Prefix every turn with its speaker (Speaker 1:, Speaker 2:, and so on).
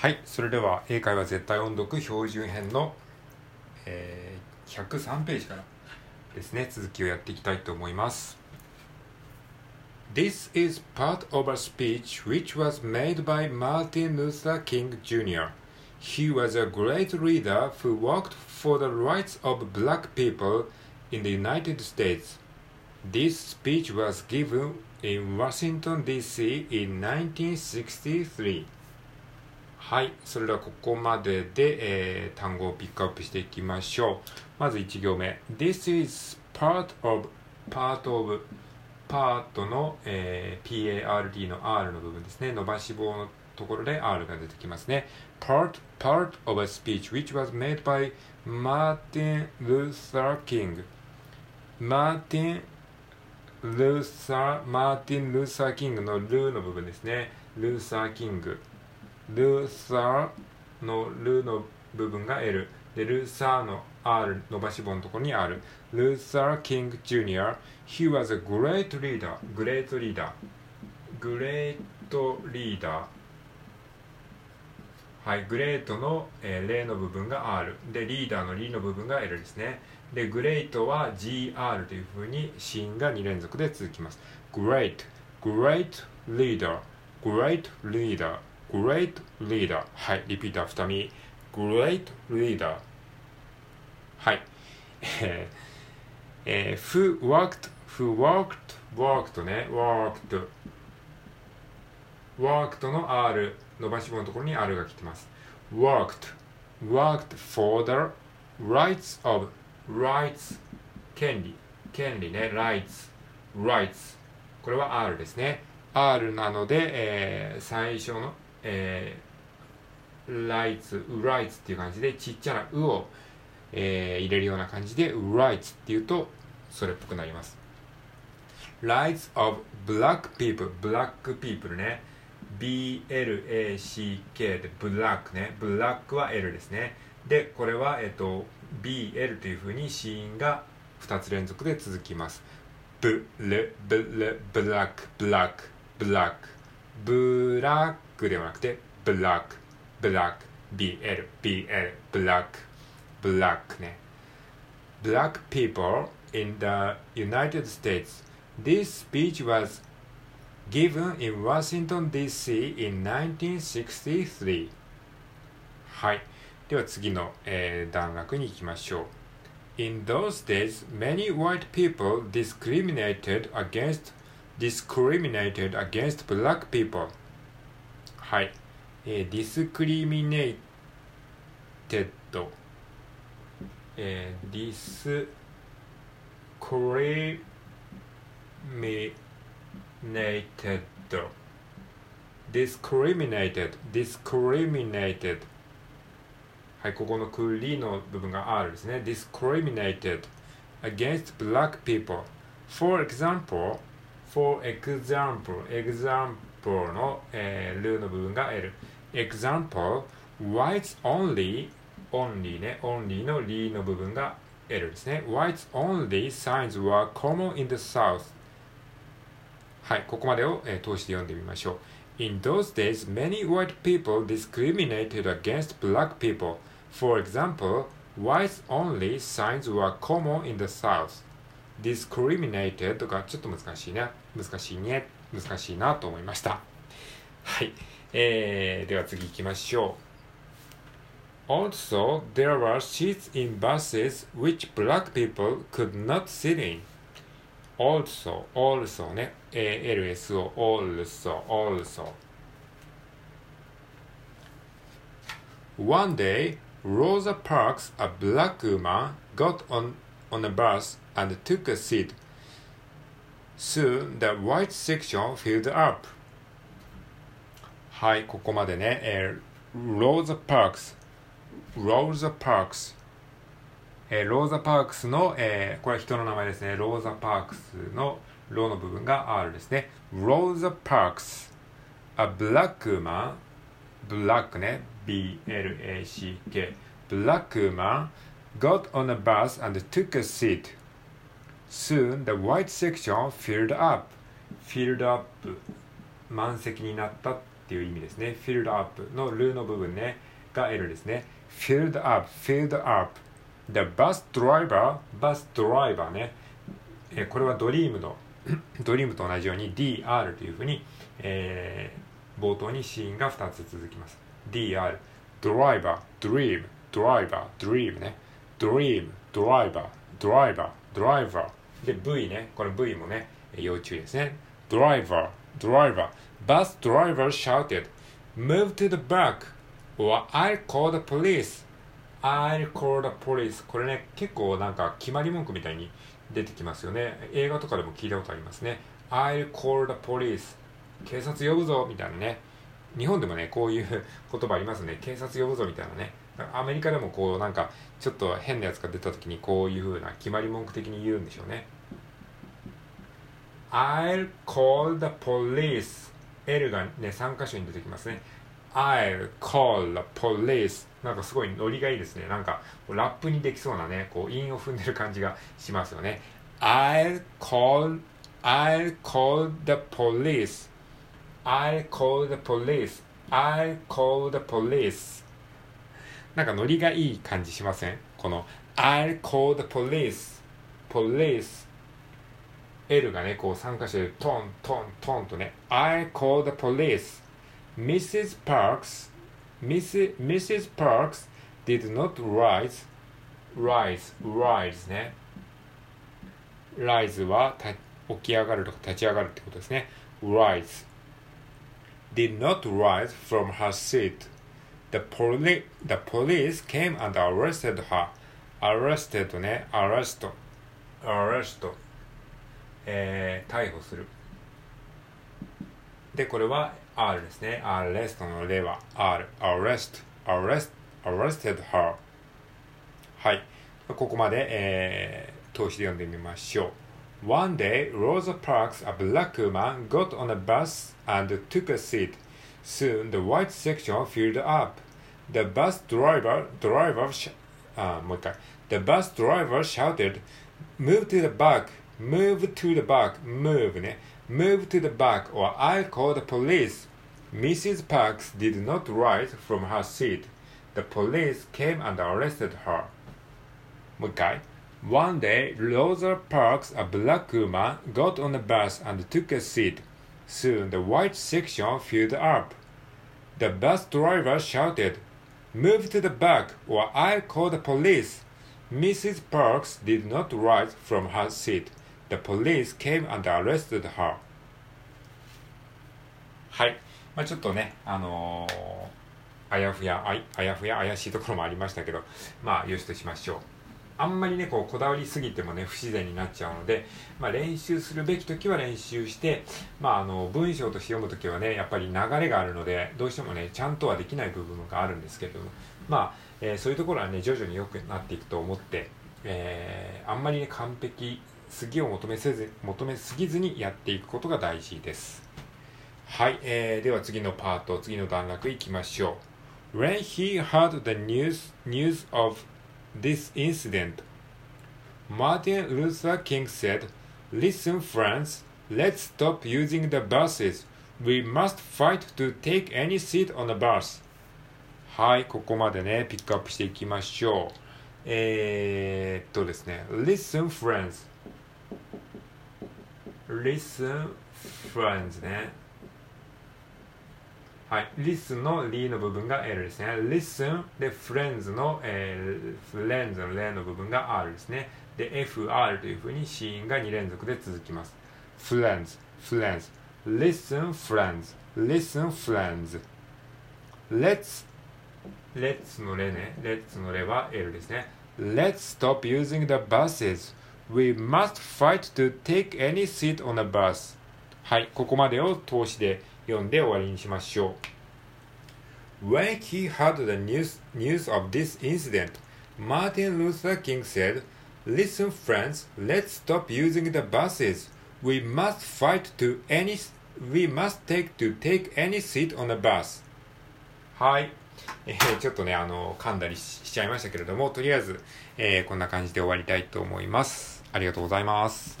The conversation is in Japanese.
Speaker 1: はいそれでは英会話絶対音読標準編の、えー、103ページからですね続きをやっていきたいと思います This is part of a speech which was made by Martin Luther King Jr. He was a great leader who worked for the rights of black people in the United States. This speech was given in Washington, D.C. in 1963. はい、それではここまでで、えー、単語をピックアップしていきましょう。まず1行目。This is part of, part of, part の、えー、PARD の R の部分ですね。伸ばし棒のところで R が出てきますね。part, part of a speech which was made by Martin Luther King. Martin Luther, Martin Luther King のルーの部分ですね。ルーサー・キング。ルーサーのルの部分が L でルーサーの R 伸ばし棒のところにある。ルーサー・キング・ジュニア。He was a great leader great leader great leader はいグレートの、えー、例の部分が R でリーダーのリの部分が L ですね。でグレートは GR というふうに子音が2連続で続きます。Great Great leader Great leader great leader はいリピートアフターミー great leader はいえー、えー、who worked who worked worked ね worked worked の R 伸ばし棒のところに R が来てます worked worked for the rights of rights 権利権利ね rights rights これは R ですね R なので、えー、最初のえー、ライツ、ウライツっていう感じで、ちっちゃなうを、えー、入れるような感じで、ウライツっていうと、それっぽくなります。Rights of Black People, Black People ね。B-L-A-C-K で Black ね。Black は L ですね。で、これは、えっと、B-L というふうに子音が2つ連続で続きます。ブ、ル、ブ、ル、ブラック、ブラック、ブラック、ブラック。クではなくて、ブラック、ブラック、BL、BL、ブラック、ブラックね。Black people in the United States. This speech was given in Washington, D.C. in 1963. はい。では次の、えー、段落に行きましょう。In those days, many white people discriminated against discriminated against black people. はい、えー、ディスクリミネイテッド、え、ディスクリミネイテッドディスクリミネイテッドはいここのクリの部分があ R ですね。ディスクリミネイテッド against black people for example for example example for の、えー、ルーの部分が L。example, whites only, only ね、only のリの部分が L ですね。whites only signs were common in the south. はい、ここまでを、えー、通して読んでみましょう。In those days, many white people discriminated against black people. For example, whites only signs were common in the south. discriminated がちょっと難しいね。難しいね。難しいなと思いました。はい。えー、では次行きましょう。Also, there were seats in buses which black people could not sit in. Also, also ね。ALSO, also, also. One day, Rosa Parks, a black woman, got on, on a bus and took a seat Soon the white section filled up. はい、ここまでね。えー、ローザ・パークス。ローザ・パークス。えー、ローザ・パークスの、えー、これ人の名前ですね。ローザ・パークスのローの部分が R ですね。ローザ・パークス。A black man. ブラックね。B-L-A-C-K。ブラックマン got on a bus and took a seat. Soon the white section filled up. Filled up. 満席になったっていう意味ですね。Filled up のルーの部分ね。が L ですね。Filled up. Filled up. The bus driver. Bus driver ね。え、これはドリームの ドリームと同じように DR というふうに、えー、冒頭にシーンが2つ続きます。DR。ドライバー、ドリーム、ドライバー、ドリームね。ドリーム、ドライバー、ドライバー、ドライバー。で、V ね、この V もね、要注意ですね。ドライバー、ドライバー、バスドライバー shouted, move to the back, or I'll call the police. I'll call the police. これね、結構なんか決まり文句みたいに出てきますよね。映画とかでも聞いたことありますね。I'll call the police. 警察呼ぶぞみたいなね。日本でもね、こういう言葉ありますね。警察呼ぶぞみたいなね。アメリカでもこうなんかちょっと変なやつが出た時にこういう風な決まり文句的に言うんでしょうね。I'll call the police. L がね3箇所に出てきますね。I'll call the police. なんかすごいノリがいいですね。なんかラップにできそうなねこう韻を踏んでる感じがしますよね。I'll call I'll call the police. I'll call the police. I'll call the police. なんかノリがいい感じしませんこの I'll call the police police L がねこう3箇所でトントントンとね I'll call the police Mrs. Parks Mrs. Mrs. Parks did not rise rise rise ね rise は起き上がるとか立ち上がるってことですね rise did not rise from her seat The, poli the police came and arrested her. arrested ね、arrest, arrest, えー、逮捕する。で、これは R ですね。arrest の例は R, arrest, arrest, arrested her. はい。ここまで、えー、通して読んでみましょう。One day, Rosa Parks, a black woman, got on a bus and took a seat. Soon the white section filled up. The bus driver, driver, sh- uh, The bus driver shouted, "Move to the back, move to the back, move ね、move to the back, or I'll call the police." Mrs. Parks did not rise from her seat. The police came and arrested her. もう一回。One day, Rosa Parks, a black woman, got on a bus and took a seat. Soon the white section filled up. The bus driver shouted, Move to the back or I'll call the police. Mrs. Parks did not rise from her seat. The police came and arrested her. はい。まあ、ちょっとね、あのー、あやふやあ、あやふや怪しいところもありましたけど、まあ、よしとしましょう。 あんまりねこうこだわりすぎてもね不自然になっちゃうので、まあ、練習するべき時は練習して、まあ、あの文章として読む時はねやっぱり流れがあるのでどうしてもねちゃんとはできない部分があるんですけれどもまあ、えー、そういうところはね徐々に良くなっていくと思って、えー、あんまりね完璧すぎを求めせず求めすぎずにやっていくことが大事です。はい、えー、では次のパート次の段落いきましょう。When he heard the news, news of this incident. Martin Luther King said, Listen, friends, let's stop using the buses. We must fight to take any seat on the bus. はい、ここまでね、ピックアップしていきましょう。えー、っとですね、Listen, friends. Listen, friends ね。 はい、listen の l の部分が L ですね。listen で friends の、えー、friends の例の部分が R ですね。で、FR というふうに子音が2連続で続きます。friends, friends, listen, friends, listen, friends. let's, let's の例ね。let's の例は L ですね。let's stop using the buses. We must fight to take any seat on a bus. はい、ここまでを通しで読んで終わりにしましょう。When he heard the news, news of this incident, Martin Luther King said, Listen, friends, let's stop using the buses. We must fight to any, we must take to take any seat on a bus. はい。えー、ちょっとね、あの、噛んだりしちゃいましたけれども、とりあえず、えー、こんな感じで終わりたいと思います。ありがとうございます。